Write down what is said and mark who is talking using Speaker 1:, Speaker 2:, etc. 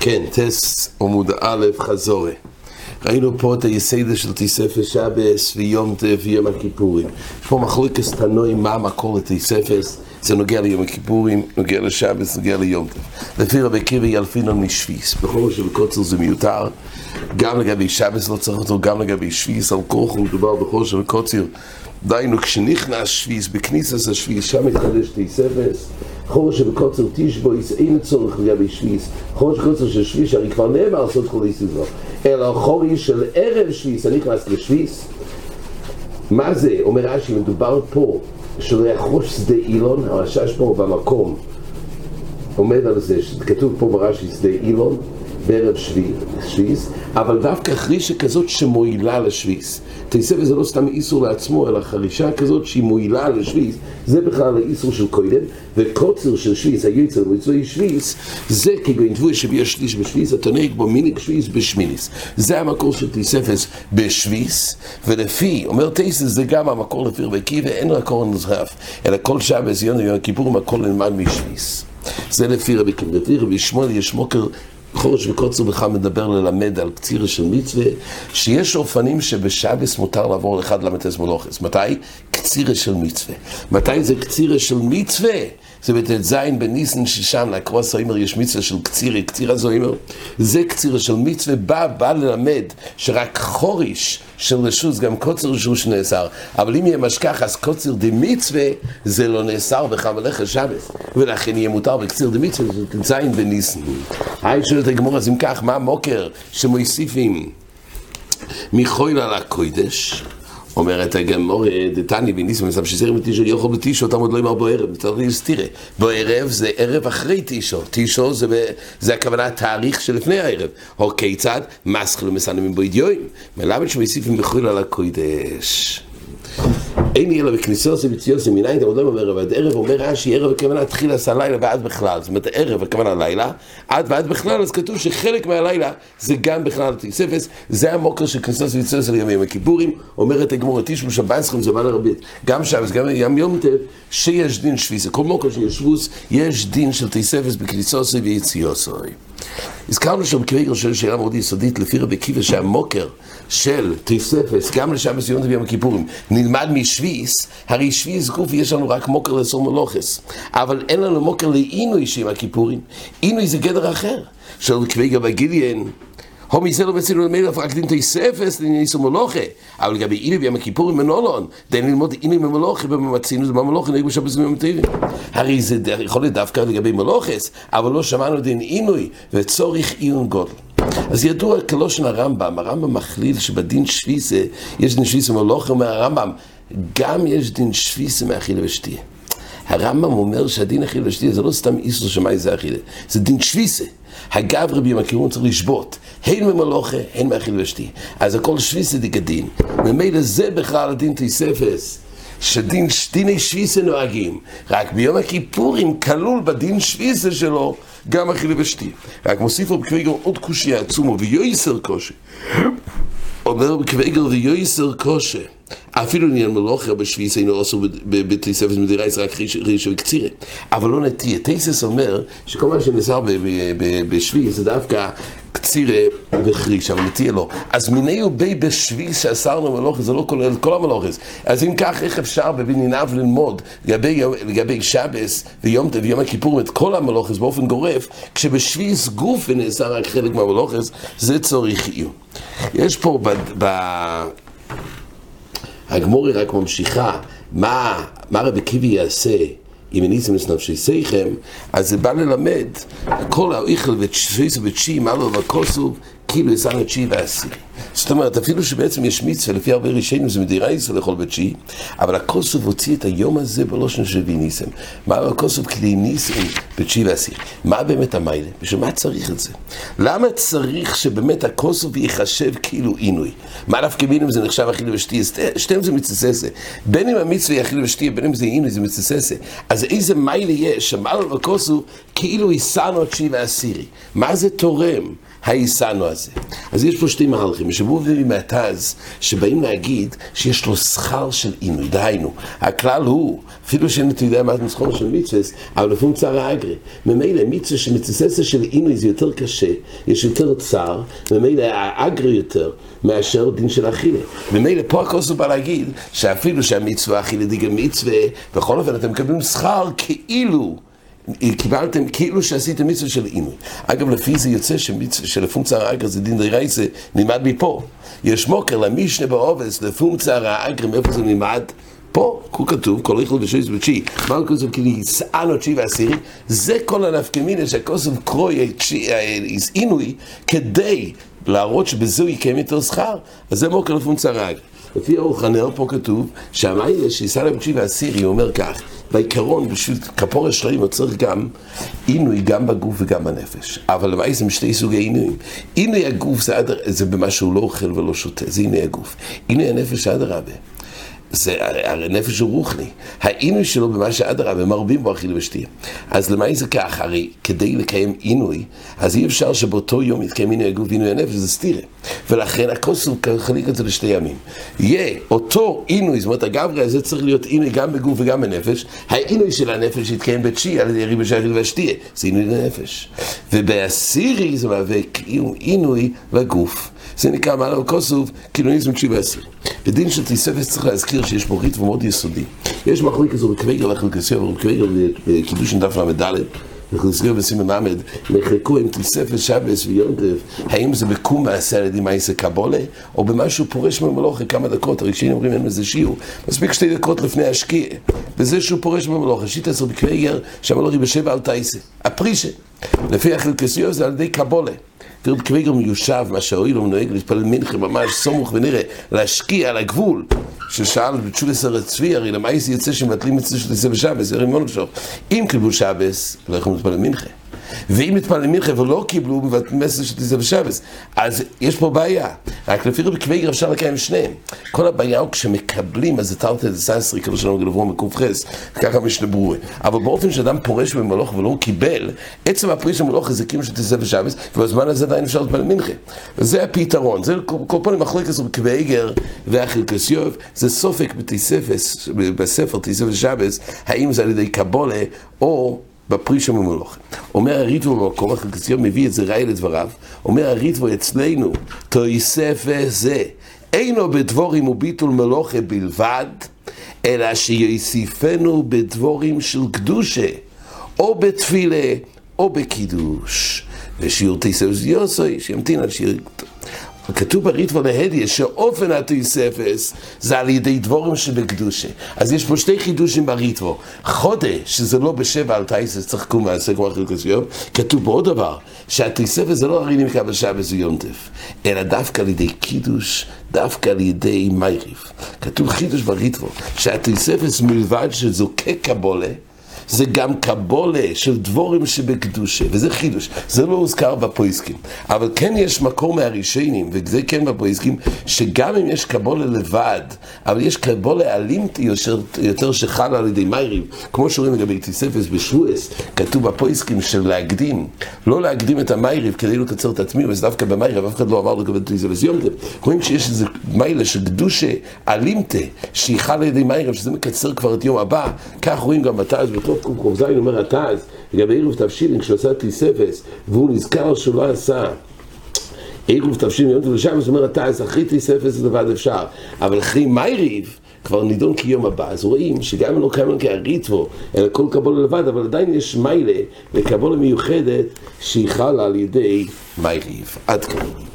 Speaker 1: כן, טס עמוד א', חזורי. ראינו פה את היסיידה של תיספס שבס ויום ויום הכיפורים. יש פה מחלוקת תנועים מה המקור לתיספס, זה נוגע ליום הכיפורים, נוגע לשבס, נוגע ליום טף. לפי רבי קיבי ילפינון משוויס, בכל של קוצר זה מיותר, גם לגבי שבס לא צריך אותו, גם לגבי שוויס, על כוח מדובר בכל של קוצר. דהיינו, כשנכנס שוויס, בכניסס השוויס, שם מתחדש תיספס. חורש שבקוצר תשבויס אין צורך לגבי שוויס חורש בקוצר של שוויס הרי כבר נאמר לעשות איסי זו אלא חורש של ערב שוויס אני נכנס לשוויס מה זה? אומר רש"י מדובר פה שלא יחרוש שדה אילון הרשש פה במקום עומד על זה שכתוב פה ברש"י שדה אילון בערב שוויס, אבל דווקא חרישה כזאת שמועילה לשוויס. תייסב זה לא סתם איסור לעצמו, אלא חרישה כזאת שהיא מועילה לשוויס, זה בכלל האיסור של קודם, וקוצר של שוויס, היוצר מצוי שוויס, זה כגון תבוי שביע שליש אתה נהג בו מיניק שוויס בשמיניס. זה המקור של תייספס בשוויס, ולפי, אומר תייסס זה גם המקור לפי רבי קיבה, אין רק אורן נזרף, אלא כל שעה בזיון יום הכיפורים הכל נלמד משוויס. זה לפי רבי לפי רבי שמואל יש מוקר חורש וקוצר בכלל מדבר ללמד על קצירה של מצווה, שיש אופנים שבשבס מותר לעבור לאחד למטס מלוכס. מתי? קצירה של מצווה. מתי זה קצירה של מצווה? זה בט"ז בניסן ששם לקרוס האימר יש מצווה של קצירי, קצירה זו אימר. זה קצירה של מצווה, בא, בא ללמד שרק חוריש של רשוס, גם קוצר רשוס נאסר. אבל אם יהיה משכח, אז קוצר דה מצווה זה לא נאסר בחמלך השבס. ולכן יהיה מותר בקציר דה מצווה, זה ט"ז בניסן. היי שואלת הגמור, אז אם כך, מה המוקר שמוסיפים מחויל על הקוידש? אומרת הגמור, דתני בניסים מסב שסירים בתישו, יכול בתישו, עוד לא אמר בערב, צריך להסתירה. בערב זה ערב אחרי תישו, תישו זה, זה הכוונה התאריך שלפני הערב. או כיצד? מסחלו מסנמים בו אידיואים. מלמד שמוסיפים בחו"ל על הקוידש. אין לי אלא בכניסו זה בציוס מניין, אתה עוד לא אומר עד ערב, אומר רש"י, ערב הכוונה תחיל עשה לילה ועד בכלל, זאת אומרת ערב הכוונה לילה, עד ועד בכלל, אז כתוב שחלק מהלילה זה גם בכלל תיספס, זה המוקר של כניסו זה בציוס על ימים הכיפורים, אומרת הגמור, תשבו שבעשכם זה בא לרבית, גם שבס, גם ים יום טב, שיש דין שביסה, כל מוקר של ישבוס, יש דין של תיספס בכניסו זה ויציוסוי. הזכרנו שם קריגר של שאלה מאוד יסודית לפי רבי קיבה שהמוקר של תיספס, גם לשבס יום ויום הכיפורים, נלמד משוויס, הרי שוויס גוף יש לנו רק מוקר לסור מלוכס, אבל אין לנו מוקר לעינוי שעם הכיפורים, עינוי זה גדר אחר, של קריגר בגיליאן, הומי זה לא בצינו למילא רק דין תיספס לניסו מלוכה, אבל לגבי עינוי ביום הכיפורים מנולון, דין ללמוד עינוי ממלוכה בממצינו זה במלוכה נגד בשבס ויום טבעים. הרי זה יכול להיות דווקא לגבי מלוכס, אבל לא שמענו דין עינוי וצורך עיון גודל. אז ידוע כלושן הרמב"ם, הרמב"ם מכליל שבדין שוויסה, יש דין שוויסה מלוכה מהרמב"ם, גם יש דין שוויסה מאכילה ושתייה. הרמב"ם אומר שהדין אכילה ושתייה זה לא סתם איסור שמאי זה אכילה, זה דין שוויסה. הגב רבי ימכירון צריך לשבות, הן ממלוכה, הן מאכילה ושתייה. אז הכל שוויסה דגדין. ממילא זה בכלל הדין תיספס. שדין דיני שוויסה נוהגים, רק ביום הכיפורים כלול בדין שוויסה שלו גם אכילה ושתייה. רק מוסיף לו בקוויגר עוד קושי עצומו ויועסר קושי. אומר בקוויגר ויועסר קושי. אפילו עניין מלוכה בשביס אינו עשו בתיספס מדירה ישראל רק רישה וקצירה. אבל לא נטייה. תייסס אומר שכל מה שנאסר בשביס זה דווקא קצירה וחריש, אבל נטייה לא. אז מיני ובי בשביס שאסרנו מלוכה זה לא כולל כל המלוכס. אז אם כך, איך אפשר בבניניו ללמוד לגבי, שבס ויום ויום הכיפורים את כל המלוכס באופן גורף, כשבשביס גוף ונאסר רק חלק מהמלוכס, זה צורך עיון. יש פה הגמורי רק ממשיכה, מה, מה רבי קיבי יעשה אם הניסים את נפשי שיכם, אז זה בא ללמד כל האיכל ותשיסו ותשי, מה לו וכוסו, כאילו יסענו תשיעי ועשירי. זאת אומרת, אפילו שבעצם יש מצווה, לפי הרבה ראשינו זה מדירה ישראל לאכול בתשיעי, אבל הכוסוף הוציא את היום הזה בלושן של וי ניסם. מה הכוסוף כלי ניסם בתשיעי ועשירי? מה באמת המיילה? בשביל מה צריך את זה? למה צריך שבאמת הכוסוף ייחשב כאילו עינוי? מה דווקא אם זה נחשב אכילה ושתייה? שתיהם זה מצססה. בין אם המצווה היא אכילה ושתייה, בין אם זה עינוי, זה מצססה. אז איזה מיילה יש, שמעלה בכוסוף כאילו יישאנו תשיעי ועשירי. מה זה תורם? ההיסנו הזה. אז יש פה שתי מהלכים, ישבו מהתז, שבאים להגיד שיש לו שכר של עינוי, דהיינו, הכלל הוא, אפילו שאתה יודע מה הנוסחון של מצווה, אבל לפעמים צער האגרי. ממילא מצווה שמצווה של עינוי זה יותר קשה, יש יותר צער, ממילא האגרי יותר מאשר דין של אכילה. ממילא פה הכוס הוא בא להגיד שאפילו שהמצווה אכילה דיגל מצווה, בכל אופן אתם מקבלים שכר כאילו קיבלתם כאילו שעשיתם מצווה של עינוי. אגב, לפי זה יוצא שלפונקציה האגר זה דין דירי זה נלמד מפה. יש מוקר למישנה בעובס, לפונקציה האגר, מאיפה זה נלמד? פה, כתוב, כל איכול ושויס ותשיעי, מה הוא כתוב? כאילו יסענו תשיעי ועשירי, זה כל הנפקמינה שהכוסף קרוי עינוי, כדי להראות שבזה הוא יקיים יותר שכר, אז זה מוקר לפונקציה האגר. לפי אורך הנר פה כתוב שהמיילה תשיעי ועשירי, הוא אומר כך, בעיקרון, בשביל כפור השלעים הוא צריך גם עינוי גם בגוף וגם בנפש. אבל למעשה הם שתי סוגי עינויים. עינוי הגוף זה, זה במה שהוא לא אוכל ולא שותה, זה עינוי הגוף. עינוי הנפש זה אדרבה. זה, הרי נפש הוא רוחני. העינוי שלו במה שאדרבה, מרבים בו אכילה ושתייה. אז למה זה כך? הרי כדי לקיים עינוי, אז אי אפשר שבאותו יום יתקיים עינוי הגוף ועינוי הנפש, זה סתירה. ולכן הכוס הוא חליק את זה לשתי ימים. יהיה אותו עינוי, זאת אומרת הגברי הזה צריך להיות עינוי גם בגוף וגם בנפש. העינוי של הנפש יתקיים בתשיעי על ידי ריבי שייכת והשתייה, זה עינוי לנפש. ובעשירי זה מהווה עינוי לגוף. זה נקרא מעלה וכוסוב, קילוניזם תשיעי ועשיר. בדין של תיספס צריך להזכיר שיש פה ריטבו מאוד יסודי. יש מחלוקת כזו בקוויגר לחלקסיו, בקוויגר בקידוש דף ל"ד, וחלקסיו בסימן למד, נחלקו עם תיספס שבס ויונטב, האם זה בקום מעשה על ידי מעשה קבולה, או במשהו פורש ממלוכה כמה דקות, הראשונים אומרים אין בזה שיעור, מספיק שתי דקות לפני השקיע, בזה שהוא פורש ממלוכה, שיטה עשר בקוויגר, שהמלוכה בשבע על תייסה, הפרישה, לפי החלקסיו זה על ידי קבולה. תראו בקוויגר מיושב, מה שהאוהל הוא נוהג להתפלל מנחה ממש סמוך ונראה, להשקיע על הגבול, ששאל בתשובה סרט צבי, הרי למה זה יוצא שמבטלים את זה של זה הרי מונו אם קיבלו שבס, לא יכולים להתפלל מנחה. ואם מתפללים מלכה ולא קיבלו מסר של תיזה ושבס, אז יש פה בעיה. רק לפי רבי קוויגר אפשר לקיים שניהם. כל הבעיה הוא כשמקבלים, אז זה תרתי דסנסרי, כאילו שלנו גלברו מק"ח, ככה משנה ברורה. אבל באופן שאדם פורש במלוך ולא קיבל, עצם הפריש במלוך זה כאילו של תיזה ושבס, ובזמן הזה עדיין אפשר להתפלל מנחה. וזה הפתרון. זה כל פעם מחלוקת רבי קוויגר והחלקסיוב, זה סופק בתיספס, בספר תיספס ושבס, האם זה על ידי קבולה או בפרישה ממולוך. אומר הריטבו במקום, החלקסיון מביא את זה ראי לדבריו, אומר הריטבו אצלנו, תויסף זה, אינו בדבורים וביטול מלוכה בלבד, אלא שיוסיפנו בדבורים של קדושה, או בתפילה, או בקידוש. ושיעור תיסף יוסוי, שימתין על שיעור... כתוב בריטב"א להדיה שאופן התויספס זה על ידי דבורים שבקדושה. אז יש פה שתי חידושים בריטב"א. חודש, שזה לא בשבע על טייסס, צריך לקום מעשה כמו החלקוס יום, כתוב פה עוד דבר, שהתויספס זה לא הרינים קבל שבס ויונטף, אלא דווקא על ידי קידוש, דווקא על ידי מייריב. כתוב חידוש בריטב"א, שהתויספס מלבד שזוקק קבולה, זה גם קבולה של דבורים שבקדושה, וזה חידוש. זה לא הוזכר בפויסקים. אבל כן יש מקור מהרישיינים, וזה כן בפויסקים, שגם אם יש קבולה לבד, אבל יש קבולה אלימתי יותר, יותר שחלה על ידי מיירים, כמו שאומרים לגבי תיספס בשבועס, כתוב בפויסקים של להקדים, לא להקדים את המייריב כדי לקצר את התמיד, וזה דווקא במייריב, אף אחד לא אמר לגבי תיספס יומתם. רואים שיש איזה מיילה של קדושה אלימתה, שהיא חלה על ידי מייריב, שזה מקצר כבר את יום הבא, כך רואים גם בתא בתוך ק"ז אומר התז, לגבי עירוב תבשילין, כשעשה תיספס, והוא נזכר שהוא לא עשה עירוב תבשילין יום טוב לשבס, אומר התז, אחרי תיספס לבד אפשר, אבל אחרי מייריב, כבר נידון כיום הבא, אז רואים שגם לא קיים כאריתבו, אלא כל קבולה לבד, אבל עדיין יש מיילה וקבולה מיוחדת שהיא חלה על ידי מייריב. עד כאן.